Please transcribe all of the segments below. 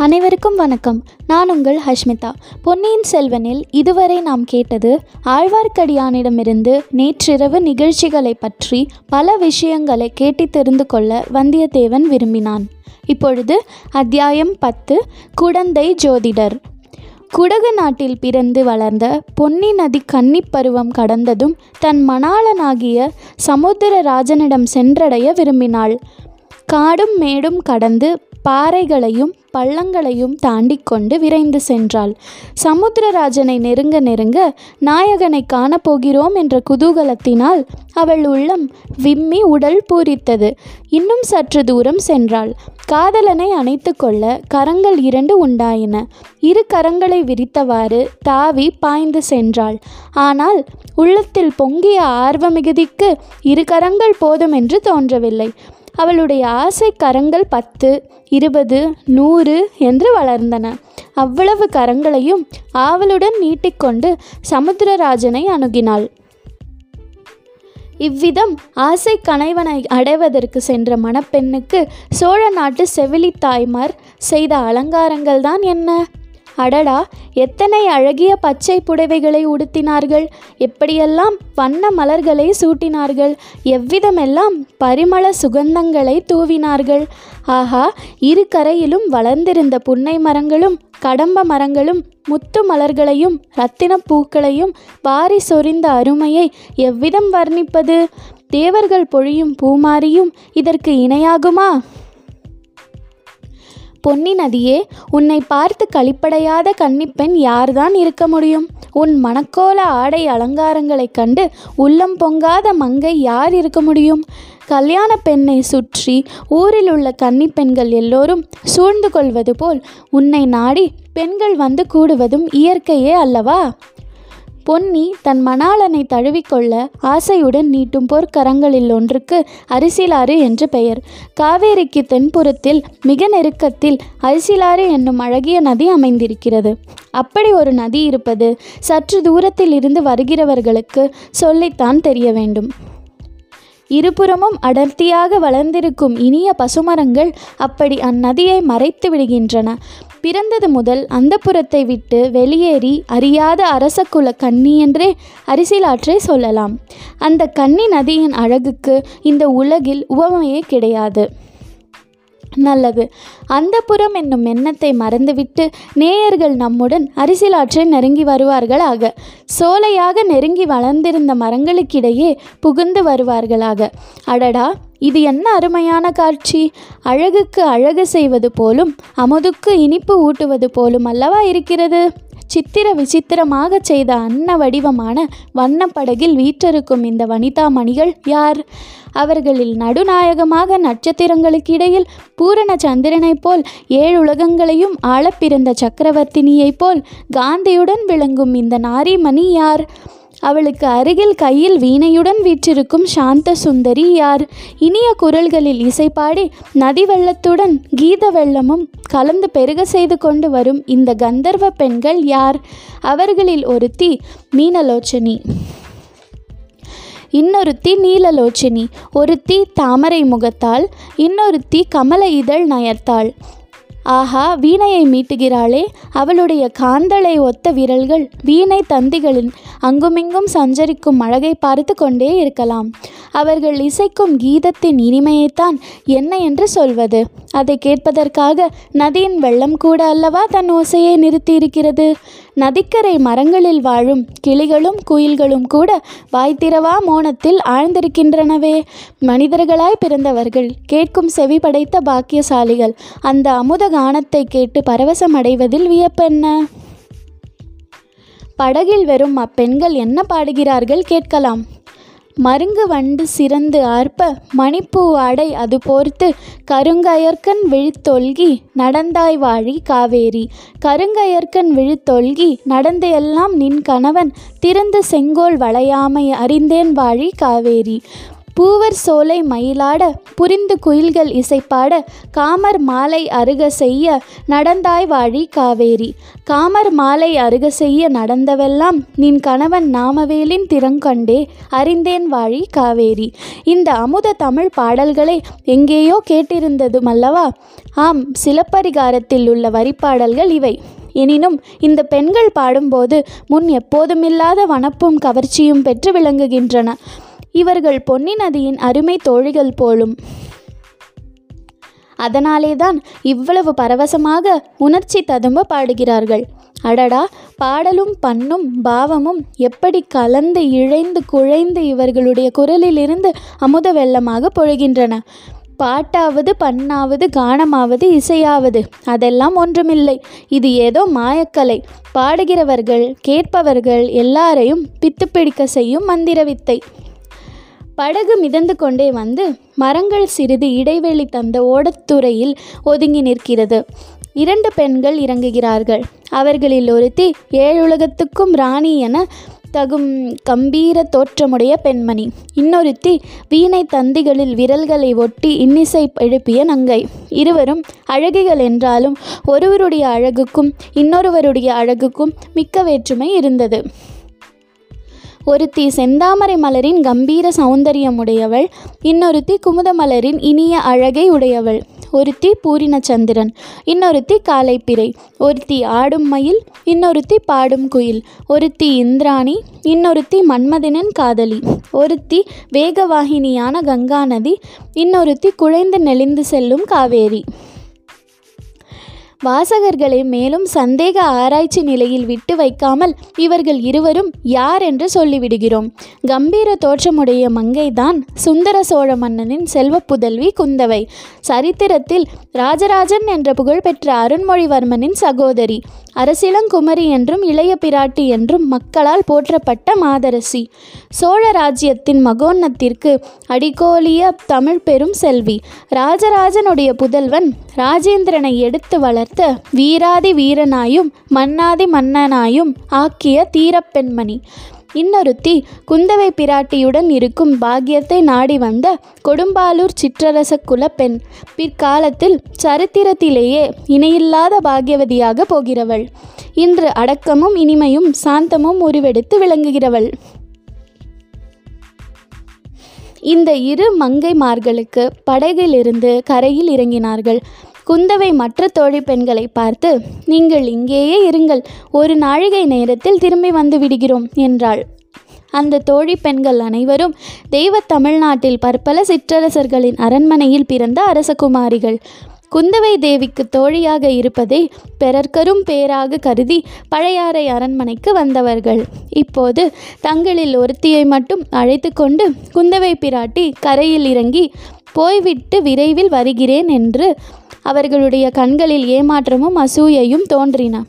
அனைவருக்கும் வணக்கம். நான் உங்கள் ஹஷ்மிதா. பொன்னியின் செல்வனில் இதுவரை நாம் கேட்டது ஆழ்வார்க்கடியானிடமிருந்து நேற்றிரவு நிகழ்ச்சிகளை பற்றி பல விஷயங்களை கேட்டு தெரிந்து கொள்ள வந்தியத்தேவன் விரும்பினான். இப்பொழுது அத்தியாயம் பத்து குடந்தை ஜோதிடர். குடகு நாட்டில் பிறந்து வளர்ந்த பொன்னி நதி கன்னிப் பருவம் கடந்ததும் தன் மணாளனாகிய சமுத்திரராஜனிடம் சென்றடைய விரும்பினாள். காடும் மேடும் கடந்து பாறைகளையும் பள்ளங்களையும் தாண்டி கொண்டு விரைந்து சென்றாள். சமுத்திரராஜனை நெருங்க நெருங்க நாயகனை காணப்போகிறோம் என்ற குதூகலத்தினால் அவள் உள்ளம் விம்மி உடல் பூரித்தது. இன்னும் சற்று தூரம் சென்றாள். காதலனை அணைத்து கொள்ள கரங்கள் இரண்டு உண்டாயின. இரு கரங்களை விரித்தவாறு தாவி பாய்ந்து சென்றாள். ஆனால் உள்ளத்தில் பொங்கிய ஆர்வமிகுதிக்கு இரு கரங்கள் போதும் என்று தோன்றவில்லை. அவளுடைய ஆசை கரங்கள் பத்து இருபது நூறு என்று வளர்ந்தன. அவ்வளவு கரங்களையும் ஆவலுடன் நீட்டிக்கொண்டு சமுத்திரராஜனை அணுகினாள். இவ்விதம் ஆசை கணைவனை அடைவதற்கு சென்ற மணப்பெண்ணுக்கு சோழ நாட்டு செவிலி தாய்மார் செய்த அலங்காரங்கள் தான் என்ன? அடடா எத்தனை அழகிய பச்சை புடவைகளை உடுத்தினார்கள். எப்படியெல்லாம் வண்ண மலர்களை சூட்டினார்கள். எவ்விதமெல்லாம் பரிமள சுகந்தங்களை தூவினார்கள். ஆஹா இரு கரையிலும் வளர்ந்திருந்த புன்னை மரங்களும் கடம்ப மரங்களும் முத்து மலர்களையும் இரத்தின பூக்களையும் பாரி சொரிந்த அருமையை எவ்விதம் வர்ணிப்பது? தேவர்கள் பொழியும் பூமாரியும் இதற்கு இணையாகுமா? பொன்னி நதியே உன்னை பார்த்து களிப்படையாத கன்னிப்பெண் யார்தான் இருக்க முடியும்? உன் மணக்கோல ஆடை அலங்காரங்களைக் கண்டு உள்ளம் பொங்காத மங்கை யார் இருக்க முடியும்? கல்யாண பெண்ணை சுற்றி ஊரில் உள்ள கன்னிப்பெண்கள் எல்லோரும் சூழ்ந்து கொள்வது போல் உன்னை நாடி பெண்கள் வந்து கூடுவதும் இயற்கையே அல்லவா? பொன்னி தன் மணாளனை தழுவிக்கொள்ள ஆசையுடன் நீட்டும் பொற்கரங்களில் ஒன்றுக்கு அரிசிலாறு என்று பெயர். காவேரிக்கு தென்புறத்தில் மிக நெருக்கத்தில் அரிசிலாறு என்னும் அழகிய நதி அமைந்திருக்கிறது. அப்படி ஒரு நதி இருப்பது சற்று தூரத்தில் இருந்து வருகிறவர்களுக்கு சொல்லித்தான் தெரிய வேண்டும். இருபுறமும் அடர்த்தியாக வளர்ந்திருக்கும் இனிய பசுமரங்கள் அப்படி அந்நதியை மறைத்து விடுகின்றன. பிறந்தது முதல் அந்த புறத்தை விட்டு வெளியேறி அறியாத அரச குல கன்னி என்றே அரிசிலாற்றை சொல்லலாம். அந்த கன்னி நதியின் அழகுக்கு இந்த உலகில் உவமையே கிடையாது. நல்லது. அந்த புறம் என்னும் எண்ணத்தை மறந்துவிட்டு நேயர்கள் நம்முடன் அரிசிலாற்றை நெருங்கி வருவார்களாக. சோலையாக நெருங்கி வளர்ந்திருந்த மரங்களுக்கிடையே புகுந்து வருவார்களாக. அடடா! இது என்ன அருமையான காட்சி? அழகுக்கு அழகு செய்வது போலும் அமுதுக்கு இனிப்பு ஊட்டுவது போலும் அல்லவா இருக்கிறது? சித்திர விசித்திரமாக செய்த அன்ன வடிவமான வண்ணப்படகில் வீற்றிருக்கும் இந்த வனிதா மணிகள் யார்? அவர்களில் நடுநாயகமாக நட்சத்திரங்களுக்கு இடையில் பூரண சந்திரனைப் போல் ஏழு உலகங்களையும் ஆளப்பிறந்த சக்கரவர்த்தினியைப் போல் காந்தியுடன் விளங்கும் இந்த நாரிமணி யார்? அவளுக்கு அருகில் கையில் வீணையுடன் வீற்றிருக்கும் சாந்த சுந்தரி யார்? இனிய குரல்களில் இசைப்பாடி நதி வெள்ளத்துடன் கீத வெள்ளமும் கலந்து பெருக செய்து கொண்டு வரும் இந்த கந்தர்வ பெண்கள் யார்? அவர்களில் ஒருத்தி மீனலோச்சனி. இன்னொருத்தி நீலலோச்சினி. ஒருத்தி தாமரை முகத்தாள் இன்னொருத்தி கமல இதழ் நயர்த்தாள் ஆஹா வீணையை மீட்டுகிறாளே அவளுடைய காந்தளை ஒத்த விரல்கள் வீணை தந்திகளின் அங்குமிங்கும் சஞ்சரிக்கும் அழகை பார்த்து கொண்டே இருக்கலாம். அவர்கள் இசைக்கும் கீதத்தின் இனிமையைத்தான் என்ன என்று சொல்வது? அதை கேட்பதற்காக நதியின் வெள்ளம் கூட அல்லவா தன் ஓசையை நிறுத்தியிருக்கிறது? நதிக்கரை மரங்களில் வாழும் கிளிகளும் குயில்களும் கூட வாய்த்திரவா மோனத்தில் ஆழ்ந்திருக்கின்றனவே. மனிதர்களாய் பிறந்தவர்கள் கேட்கும் செவி படைத்த பாக்கியசாலிகள் அந்த அமுத கானத்தை கேட்டு பரவசமடைவதில் வியப்பென்ன படகில் வெறும் அப்பெண்கள் என்ன பாடுகிறார்கள் கேட்கலாம். மருங்கு வண்டு சிறந்து ஆர்ப்ப மணிப்பூ அடை அது போர்த்து கருங்கயற்கண் விழித்தொல்கி நடந்தாய் வாழி காவேரி. கருங்கயற்கண் விழித்தொல்கி நடந்த எல்லாம் நின் கணவன் திறந்து செங்கோல் வளையாமை அறிந்தேன் வாழி காவேரி. பூவர் சோலை மயிலாட புரிந்து குயில்கள் இசைப்பாட காமர் மாலை அருக செய்ய நடந்தாய் வாழி காவேரி. காமர் மாலை அருக செய்ய நடந்தவெல்லாம் நின் கணவன் நாமவேலின் திறங்கண்டே அறிந்தேன் வாழி காவேரி. இந்த அமுத தமிழ் பாடல்களை எங்கேயோ கேட்டிருந்ததும் அல்லவா ஆம் சிலப்பரிகாரத்தில் உள்ள வரிப்பாடல்கள் இவை. எனினும் இந்த பெண்கள் பாடும்போது முன் எப்போதுமில்லாத வனப்பும் கவர்ச்சியும் பெற்று விளங்குகின்றன. இவர்கள் பொன்னி நதியின் அருமை தோழிகள் போலும். அதனாலேதான் இவ்வளவு பரவசமாக உணர்ச்சி ததும்ப பாடுகிறார்கள். அடடா பாடலும் பண்ணும் பாவமும் எப்படி கலந்து இழைந்து குழைந்து இவர்களுடைய குரலிலிருந்து அமுத வெள்ளமாக பொழிகின்றன. பாட்டாவது பண்ணாவது கானமாவது இசையாவது அதெல்லாம் ஒன்றுமில்லை. இது ஏதோ மாயக்கலை. பாடுகிறவர்கள் கேட்பவர்கள் எல்லாரையும் பித்து பிடிக்க செய்யும் மந்திர வித்தை படகு மிதந்து கொண்டே வந்து மரங்கள் சிறிது இடைவெளி தந்த ஓடத்துறையில் ஒதுங்கி நிற்கிறது. இரண்டு பெண்கள் இறங்குகிறார்கள். அவர்களில் ஒருத்தி ஏழுலகத்துக்கும் ராணி என தகும் கம்பீர தோற்றமுடைய பெண்மணி. இன்னொருத்தி வீணை தந்திகளில் விரல்களை ஒட்டி இன்னிசை எழுப்பிய நங்கை. இருவரும் அழகிகள் என்றாலும் ஒருவருடைய அழகுக்கும் இன்னொருவருடைய அழகுக்கும் மிக்க வேற்றுமை இருந்தது. ஒருத்தி செந்தாமரை மலரின் கம்பீர சௌந்தரியமுடையவள் இன்னொருத்தி குமுத மலரின் இனிய அழகை உடையவள் ஒருத்தி பூரிணச்சந்திரன் இன்னொருத்தி காலைப்பிறை ஒருத்தி ஆடும் மயில் இன்னொருத்தி பாடும் குயில் ஒருத்தி இந்திராணி இன்னொருத்தி மன்மதனின் காதலி ஒருத்தி வேகவாகினியான கங்கா நதி இன்னொருத்தி குழைந்து நெளிந்து செல்லும் காவேரி. வாசகர்களை மேலும் சந்தேக ஆராய்ச்சி நிலையில் விட்டு வைக்காமல் இவர்கள் இருவரும் யார் என்று சொல்லிவிடுகிறோம். கம்பீர தோற்றமுடைய மங்கைதான் சுந்தர சோழ மன்னனின் செல்வ புதல்வி குந்தவை. சரித்திரத்தில் ராஜராஜன் என்ற புகழ்பெற்ற அருண்மொழிவர்மனின் சகோதரி அரசிலங்குமரி என்றும் இளைய பிராட்டி என்றும் மக்களால் போற்றப்பட்ட மாதரசி. சோழ ராஜ்யத்தின் மகோன்னத்திற்கு அடிகோலிய தமிழ் பெரும் செல்வி ராஜராஜனுடைய புதல்வன் ராஜேந்திரனை எடுத்து வளர்த்த வீராதி வீரனாயும் மன்னாதி மன்னனாயும் ஆக்கிய தீரப்பெண்மணி. இன்னொருத்தி குந்தவை பிராட்டியுடன் இருக்கும் பாக்கியத்தை நாடி வந்த கொடும்பாலூர் சிற்றரச குலப்பெண். பிற்காலத்தில் சரித்திரத்திலேயே இணையில்லாத பாக்கியவதியாக போகிறவள். இன்று அடக்கமும் இனிமையும் சாந்தமும் உருவெடுத்து விளங்குகிறவள். இந்த இரு மங்கைமார்களுக்கு படகிலிருந்து கரையில் இறங்கினார்கள். குந்தவை மற்ற தோழி பெண்களை பார்த்து நீங்கள் இங்கேயே இருங்கள் ஒரு நாழிகை நேரத்தில் திரும்பி வந்து விடுகிறோம் என்றாள். அந்த தோழி பெண்கள் அனைவரும் தெய்வ தமிழ்நாட்டில் பற்பல சிற்றரசர்களின் அரண்மனையில் பிறந்த அரசகுமாரிகள். குந்தவை தேவிக்கு தோழியாக இருப்பதை பிறர்க்கரும் பேராக கருதி பழையாறை அரண்மனைக்கு வந்தவர்கள். இப்போது தங்களில் ஒருத்தியை மட்டும் அழைத்து கொண்டு குந்தவை பிராட்டி கரையில் இறங்கி போய்விட்டு விரைவில் வருகிறேன் என்று அவர்களுடைய கண்களில் ஏமாற்றமும் அசூயையும் தோன்றின.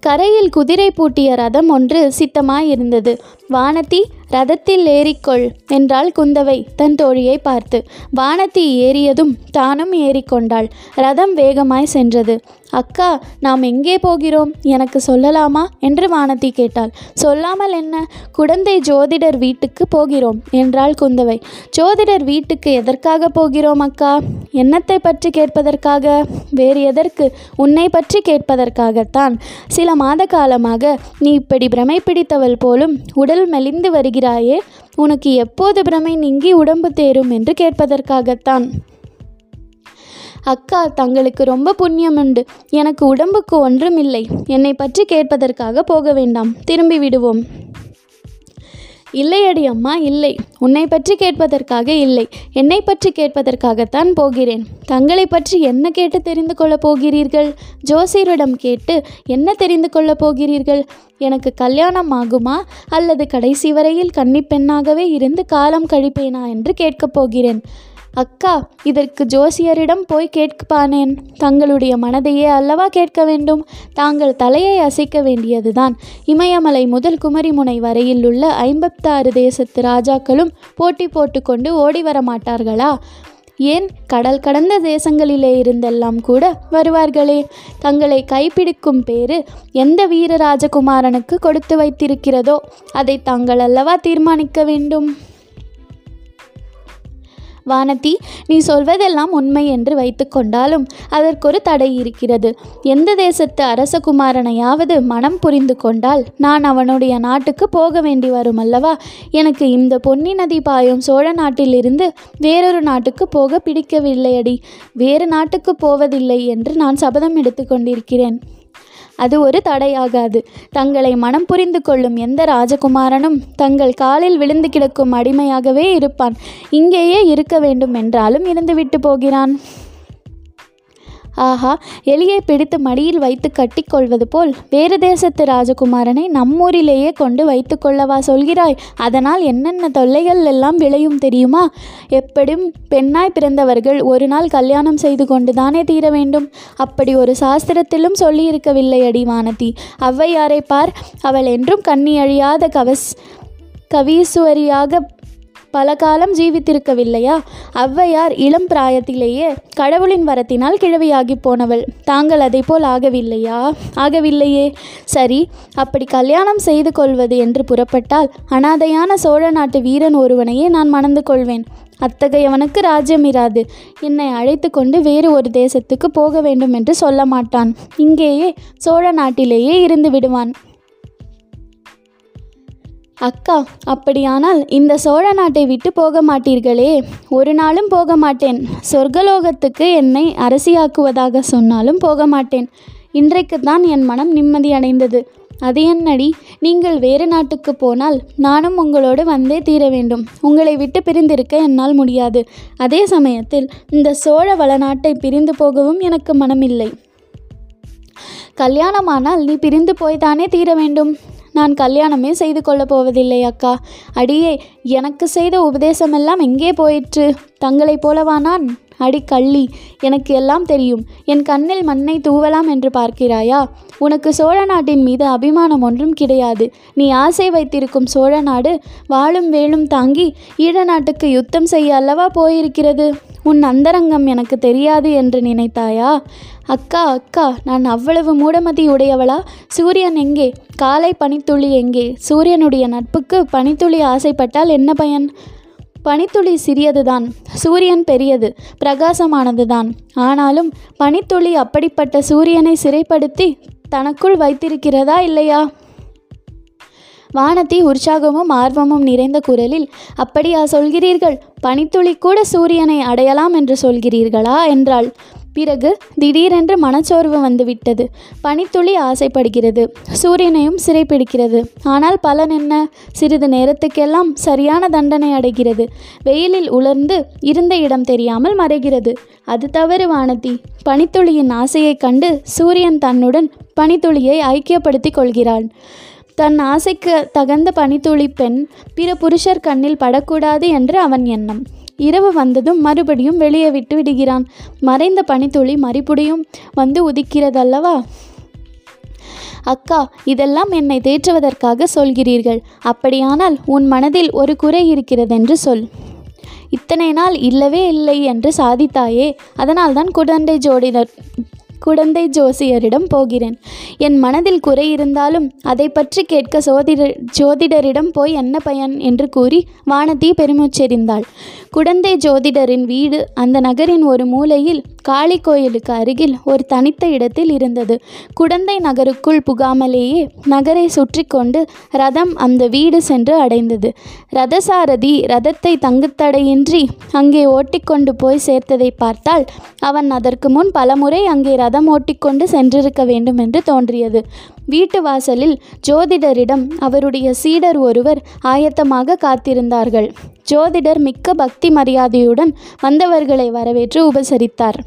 கரையில் குதிரை பூட்டிய ரதம் ஒன்று சித்தமாயிருந்தது. வானதி ரதத்தில் ஏறிக்கொள் என்றாள் குந்தவை. தன் தோழியை பார்த்து வானத்தி ஏறியதும் தானும் ஏறிக்கொண்டாள். ரதம் வேகமாய் சென்றது. அக்கா நாம் எங்கே போகிறோம்? எனக்கு சொல்லலாமா? என்று வானதி கேட்டாள். சொல்லாமல் என்ன? குடந்தை ஜோதிடர் வீட்டுக்கு போகிறோம் என்றாள் குந்தவை. ஜோதிடர் வீட்டுக்கு எதற்காக போகிறோம் அக்கா? என்னத்தை பற்றி கேட்பதற்காக? வேறு எதற்கு? உன்னை பற்றி கேட்பதற்காகத்தான். சில மாத காலமாக நீ இப்படி பிரமை பிடித்தவள் போலும் உடல் மெலிந்து வருகிறாயே உனக்கு எப்போது பிரமை நீங்கி உடம்பு தேரும் என்று கேட்பதற்காகத்தான். அக்கா தங்களுக்கு ரொம்ப புண்ணியம் உண்டு. எனக்கு உடம்புக்கு ஒன்றுமில்லை என்னை பற்றி கேட்பதற்காக போக வேண்டாம். திரும்பி விடுவோம். இல்லையடி அம்மா இல்லை. உன்னை பற்றி கேட்பதற்காக இல்லை. என்னை பற்றி கேட்பதற்காகத்தான் போகிறேன். தங்களை பற்றி என்ன கேட்டு தெரிந்து கொள்ளப் போகிறீர்கள்? ஜோசியரிடம் கேட்டு என்ன தெரிந்து கொள்ளப் போகிறீர்கள்? எனக்கு கல்யாணம் ஆகுமா? அல்லது கடைசி வரையில் கன்னிப்பெண்ணாகவே இருந்து காலம் கழிப்பேனா என்று கேட்கப் போகிறேன். அக்கா இதற்கு ஜோசியரிடம் போய் கேட்பானேன். தங்களுடைய மனதையே அல்லவா கேட்க வேண்டும்? தாங்கள் தலையை அசைக்க வேண்டியதுதான். இமயமலை முதல் குமரிமுனை வரையில் உள்ள ஐம்பத்தாறு தேசத்து ராஜாக்களும் போட்டி போட்டுக்கொண்டு ஓடி வர மாட்டார்களா? ஏன்? கடல் கடந்த தேசங்களிலே இருந்தெல்லாம் கூட வருவார்களே. தங்களை கைப்பிடிக்கும் பேரு எந்த வீர ராஜகுமாரனுக்கு கொடுத்து வைத்திருக்கிறதோ அதை தாங்கள் அல்லவா தீர்மானிக்க வேண்டும்? வானதி நீ சொல்வதெல்லாம் உண்மை என்று வைத்துக்கொண்டாலும் அதற்கொரு தடை இருக்கிறது. எந்த தேசத்து அரசகுமாரனையாவது மனம் புரிந்து கொண்டால் நான் அவனுடைய நாட்டுக்கு போக வேண்டி வரும் அல்லவா எனக்கு இந்த பொன்னி நதி பாயும் சோழ நாட்டிலிருந்து வேறொரு நாட்டுக்கு போக பிடிக்கவில்லையடி. வேறு நாட்டுக்கு போவதில்லை என்று நான் சபதம் எடுத்துக்கொண்டிருக்கிறேன் அது ஒரு தடையாகாது. தங்களை மனம் புரிந்து கொள்ளும் எந்த ராஜகுமாரனும் தங்கள் காலில் விழுந்து கிடக்கும் அடிமையாகவே இருப்பான். இங்கேயே இருக்க வேண்டும் என்றாலும் இருந்துவிட்டு போகிறான். ஆஹா எலியை பிடித்து மடியில் வைத்து கட்டிக்கொள்வது போல் வேறு தேசத்து ராஜகுமாரனை நம்மூரிலேயே கொண்டு வைத்து கொள்ளவா சொல்கிறாய்? அதனால் என்னென்ன தொல்லைகள் எல்லாம் விளையும் தெரியுமா? எப்படியும் பெண்ணாய் பிறந்தவர்கள் ஒரு நாள் கல்யாணம் செய்து கொண்டு தானே தீர வேண்டும்? அப்படி ஒரு சாஸ்திரத்திலும் சொல்லியிருக்கவில்லை அடி வானதி. ஔவையாரை பார் அவள் என்றும் கண்ணி அழியாத கவஸ் கவீசுவரியாக பல காலம் ஜீவித்திருக்கவில்லையா? ஔவையார் இளம் பிராயத்திலேயே கடவுளின் வரத்தினால் கிழவியாகி போனவள். தாங்கள் அதைப்போல் ஆகவில்லையா? ஆகவில்லையே. சரி அப்படி கல்யாணம் செய்து கொள்வது என்று புறப்பட்டால் அனாதையான சோழ நாட்டு வீரன் ஒருவனையே நான் மணந்து கொள்வேன். அத்தகையவனுக்கு ராஜ்யம் இராது. என்னை அழைத்து கொண்டு வேறு ஒரு தேசத்துக்கு போக வேண்டும் என்று சொல்ல மாட்டான். இங்கேயே சோழ நாட்டிலேயே இருந்து விடுவான். அக்கா அப்படியானால் இந்த சோழ நாட்டை விட்டு போக மாட்டீர்களே. ஒரு நாளும் போக மாட்டேன். சொர்க்கலோகத்துக்கு என்னை அரசியாக்குவதாக சொன்னாலும் போக மாட்டேன். இன்றைக்கு தான் என் மனம் நிம்மதியடைந்தது அது என்னடி? நீங்கள் வேறு நாட்டுக்கு போனால் நானும் உங்களோடு வந்தே தீர வேண்டும். உங்களை விட்டு பிரிந்திருக்க என்னால் முடியாது. அதே சமயத்தில் இந்த சோழ வளநாட்டை பிரிந்து போகவும் எனக்கு மனமில்லை. கல்யாணமானால் நீ பிரிந்து போய்தானே தீர வேண்டும். நான் கல்யாணமே செய்து கொள்ளப் போவதில்லை அக்கா. அடியே எனக்கு செய்த உபதேசமெல்லாம் எங்கே போயிற்று? தங்களைப் போலவா நான்? அடி கள்ளி எனக்கு எல்லாம் தெரியும். என் கண்ணில் மண்ணை தூவலாம் என்று பார்க்கிறாயா? உனக்கு சோழ நாட்டின் மீது அபிமானம் ஒன்றும் கிடையாது. நீ ஆசை வைத்திருக்கும் சோழ நாடு வாழும் வேலும் தாங்கி ஈழ நாட்டுக்கு யுத்தம் செய்ய அல்லவா போயிருக்கிறது? உன் அந்தரங்கம் எனக்கு தெரியாது என்று நினைத்தாயா? அக்கா அக்கா நான் அவ்வளவு மூடமதி உடையவளா? சூரியன் எங்கே? காலை பனித்துளி எங்கே? சூரியனுடைய நட்புக்கு பனித்துளி ஆசைப்பட்டால் என்ன பயன்? பனித்துளி சிறியதுதான். சூரியன் பெரியது பிரகாசமானதுதான். ஆனாலும் பனித்துளி அப்படிப்பட்ட சூரியனை சிறைப்படுத்தி தனக்குள் வைத்திருக்கிறதா இல்லையா? வானதி உற்சாகமும் ஆர்வமும் நிறைந்த குரலில் அப்படியா சொல்கிறீர்கள்? பனித்துளி கூட சூரியனை அடையலாம் என்று சொல்கிறீர்களா? என்றாள். பிறகு திடீரென்று மனச்சோர்வு வந்துவிட்டது. பனித்துளி ஆசைப்படுகிறது. சூரியனையும் சிறைப்பிடிக்கிறது. ஆனால் பலன் என்ன? சிறிது நேரத்துக்கெல்லாம் சரியான தண்டனை அடைகிறது. வெயிலில் உலர்ந்து இருந்த இடம் தெரியாமல் மறைகிறது. அது தவறு வானதி. பனித்துளியின் ஆசையைக் கண்டு சூரியன் தன்னுடன் பனித்துளியை ஐக்கியப்படுத்திக் கொள்கிறாள். தன் ஆசைக்கு தகுந்த பனித்துளி பெண் பிற புருஷர் கண்ணில் படக்கூடாது என்று அவன் எண்ணம். இரவு வந்ததும் மறுபடியும் வெளியே விட்டு விடுகிறான். மறைந்த பனித்துளி மறுபடியும் வந்து உதிக்கிறதல்லவா? அக்கா இதெல்லாம் என்னை தேற்றுவதற்காக சொல்கிறீர்கள். அப்படியானால் உன் மனதில் ஒரு குறை இருக்கிறதென்று சொல். இத்தனை நாள் இல்லவே இல்லை என்று சாதித்தாயே அதனால்தான் குடந்தை ஜோடினர் குடந்தை ஜோசியரிடம் போகிறேன். என் மனதில் குறை இருந்தாலும் அதை பற்றி கேட்க சோதிடர் ஜோதிடரிடம் போய் என்ன பயன்? என்று கூறி வானதி பெருமூச்செறிந்தாள். குடந்தை ஜோதிடரின் வீடு அந்த நகரின் ஒரு மூலையில் காளி கோயிலுக்கு அருகில் ஒரு தனித்த இடத்தில் இருந்தது. குடந்தை நகருக்குள் புகாமலேயே நகரை சுற்றி கொண்டு ரதம் அந்த வீடு சென்று அடைந்தது. ரதசாரதி ரதத்தை தங்குத்தடையின்றி அங்கே ஓட்டிக்கொண்டு போய் சேர்த்ததை பார்த்தால் அவன் அதற்கு முன் பலமுறை அங்கே ரதம் ஓட்டிக்கொண்டு சென்றிருக்க வேண்டும் என்று தோன்றியது. வீட்டு வாசலில் ஜோதிடரிடம் அவருடைய சீடர் ஒருவர் ஆயத்தமாக காத்திருந்தார்கள். ஜோதிடர் மிக்க பக்தி மரியாதையுடன் வந்தவர்களை வரவேற்று உபசரித்தார்.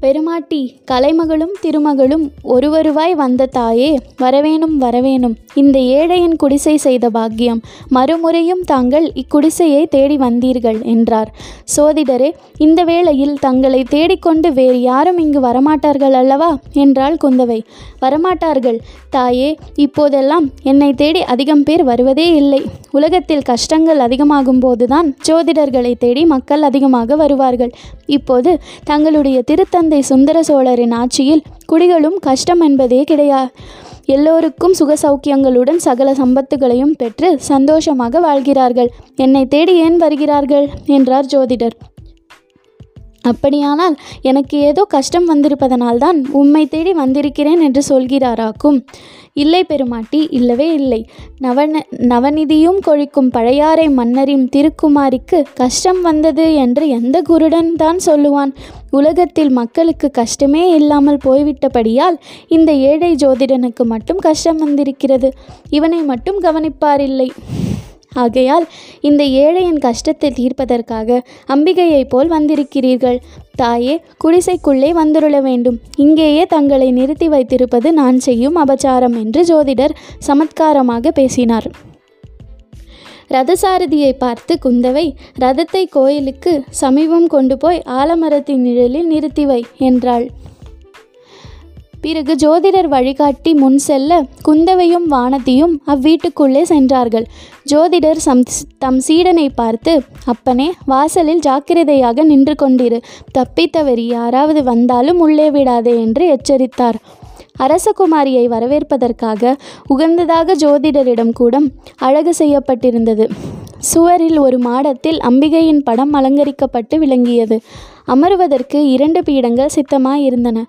பெருமாட்டி கலைமகளும் திருமகளும் ஒருவருவாய் வந்த தாயே வரவேணும் வரவேணும். இந்த ஏழையின் குடிசை செய்த பாக்கியம். மறுமுறையும் தாங்கள் இக்குடிசையை தேடி வந்தீர்கள் என்றார். சோதிடரே இந்த வேளையில் தங்களை தேடிக்கொண்டு வேறு யாரும் இங்கு வரமாட்டார்கள் அல்லவா? என்றாள் குந்தவை. வரமாட்டார்கள். தாயே இப்போதெல்லாம் என்னை தேடி அதிகம் பேர் வருவதே இல்லை. உலகத்தில் கஷ்டங்கள் அதிகமாகும் போதுதான் ஜோதிடர்களை தேடி மக்கள் அதிகமாக வருவார்கள். இப்போது தங்களுடைய திருத்தந்தை சுந்தர சோழரின் ஆட்சியில் குடிகளும் கஷ்டம் என்பதே கிடையா. எல்லோருக்கும் சுக சௌக்கியங்களுடன் சகல சம்பத்துகளையும் பெற்று சந்தோஷமாக வாழ்கிறார்கள். என்னை தேடி ஏன் வருகிறார்கள்? என்றார் ஜோதிடர். அப்படியானால் எனக்கு ஏதோ கஷ்டம் வந்திருப்பதனால்தான் உம்மை தேடி வந்திருக்கிறேன் என்று சொல்கிறாராக்கும். இல்லை பெருமாட்டி இல்லவே இல்லை. நவன நவநிதியும் கொழிக்கும் பழையாறை மன்னரின் திருக்குமாரிக்கு கஷ்டம் வந்தது என்று எந்த குருடன் தான் சொல்லுவான்? உலகத்தில் மக்களுக்கு கஷ்டமே இல்லாமல் போய்விட்டபடியால் இந்த ஏழை ஜோதிடனுக்கு மட்டும் கஷ்டம் வந்திருக்கிறது. இவனை மட்டும் கவனிப்பாரில்லை. ஆகையால் இந்த ஏழையின் கஷ்டத்தை தீர்ப்பதற்காக அம்பிகையைப் போல் வந்திருக்கிறீர்கள். தாயே குடிசைக்குள்ளே வந்துருள வேண்டும். இங்கேயே தங்களை நிறுத்தி வைத்திருப்பது நான் செய்யும் அபச்சாரம் என்று ஜோதிடர் சமத்காரமாக பேசினார். ரதசாரதியை பார்த்து குந்தவை ரதத்தை கோயிலுக்கு சமீபம் கொண்டு போய் ஆலமரத்தின் நிழலில் நிறுத்தி வை என்றாள். பிறகு ஜோதிடர் வழிகாட்டி முன் செல்ல குந்தவையும் வானதியும் அவ்வீட்டுக்குள்ளே சென்றார்கள். ஜோதிடர் சம் தம் சீடனை பார்த்து அப்பனே வாசலில் ஜாக்கிரதையாக நின்று கொண்டிரு. தப்பித்தவர் யாராவது வந்தாலும் உள்ளே விடாதே என்று எச்சரித்தார். அரசகுமாரியை வரவேற்பதற்காக உகந்ததாக ஜோதிடரிடம் கூடம் அழகு செய்யப்பட்டிருந்தது. சுவரில் ஒரு மாடத்தில் அம்பிகையின் படம் அலங்கரிக்கப்பட்டு விளங்கியது. அமருவதற்கு இரண்டு பீடங்கள் சித்தமாயிருந்தன.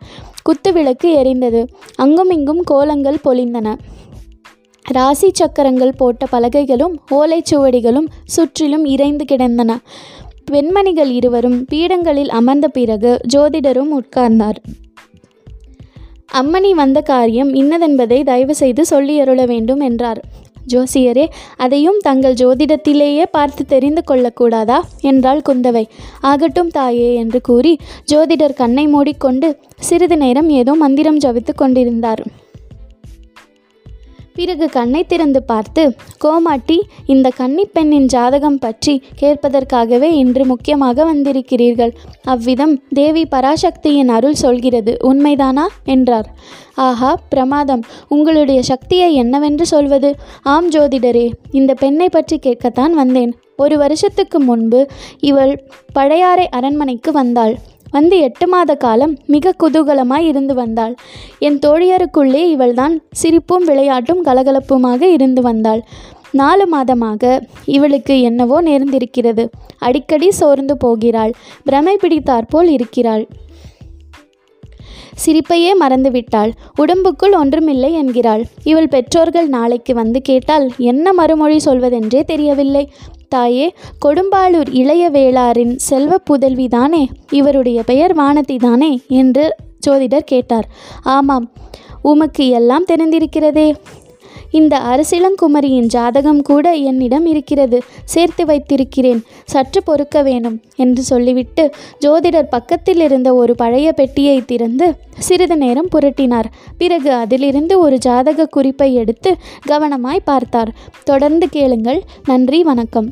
குத்துவிளக்கு எரிந்தது. அங்குமிங்கும் கோலங்கள் பொழிந்தன ராசி சக்கரங்கள் போட்ட பலகைகளும் ஓலைச்சுவடிகளும் சுற்றிலும் இறைந்து கிடந்தன. பெண்மணிகள் இருவரும் பீடங்களில் அமர்ந்த பிறகு ஜோதிடரும் உட்கார்ந்தார். அம்மணி வந்த காரியம் இன்னதென்பதை தயவு செய்து சொல்லியருள வேண்டும் என்றார். ஜோசியரே அதையும் தங்கள் ஜோதிடத்திலேயே பார்த்து தெரிந்து கொள்ளக்கூடாதா? என்றாள் குந்தவை. ஆகட்டும் தாயே என்று கூறி ஜோதிடர் கண்ணை மூடிக்கொண்டு சிறிது நேரம் ஏதோ மந்திரம் ஜபித்து கொண்டிருந்தார். பிறகு கண்ணை திறந்து பார்த்து கோமாட்டி இந்த கன்னிப்பெண்ணின் ஜாதகம் பற்றி கேட்பதற்காகவே இன்று முக்கியமாக வந்திருக்கிறீர்கள். அவ்விதம் தேவி பராசக்தியின் அருள் சொல்கிறது உண்மைதானா? என்றார். ஆஹா பிரமாதம். உங்களுடைய சக்தியை என்னவென்று சொல்வது? ஆம் ஜோதிடரே இந்த பெண்ணை பற்றி கேட்கத்தான் வந்தேன். ஒரு வருஷத்துக்கு முன்பு இவள் பழையாறை அரண்மனைக்கு வந்தாள். வந்து எட்டு மாத காலம் மிக குதூகலமாய் இருந்து வந்தாள். என் தோழியருக்குள்ளே இவள்தான் சிரிப்பும் விளையாட்டும் கலகலப்புமாக இருந்து வந்தாள். நாலு மாதமாக இவளுக்கு என்னவோ நேர்ந்திருக்கிறது. அடிக்கடி சோர்ந்து போகிறாள். பிரமை பிடித்தாற்போல் இருக்கிறாள். சிரிப்பையே மறந்துவிட்டாள். உடம்புக்குள் ஒன்றுமில்லை என்கிறாள். இவள் பெற்றோர்கள் நாளைக்கு வந்து கேட்டால் என்ன மறுமொழி சொல்வதென்றே தெரியவில்லை. தாயே கொடும்பாளூர் இளைய வேளாரின் செல்வ புதல்விதானே? இவருடைய பெயர் வானதி தானே என்று ஜோதிடர் கேட்டார். ஆமாம் உமக்கு எல்லாம் தெரிந்திருக்கிறதே. இந்த அரசிளங்குமரியின் ஜாதகம் கூட என்னிடம் இருக்கிறது. சேர்த்து வைத்திருக்கிறேன். சற்று பொறுக்க வேணும் என்று சொல்லிவிட்டு ஜோதிடர் பக்கத்தில் இருந்த ஒரு பழைய பெட்டியை திறந்து சிறிது நேரம் புரட்டினார். பிறகு அதிலிருந்து ஒரு ஜாதக குறிப்பை எடுத்து கவனமாய் பார்த்தார். தொடர்ந்து கேளுங்கள். நன்றி வணக்கம்.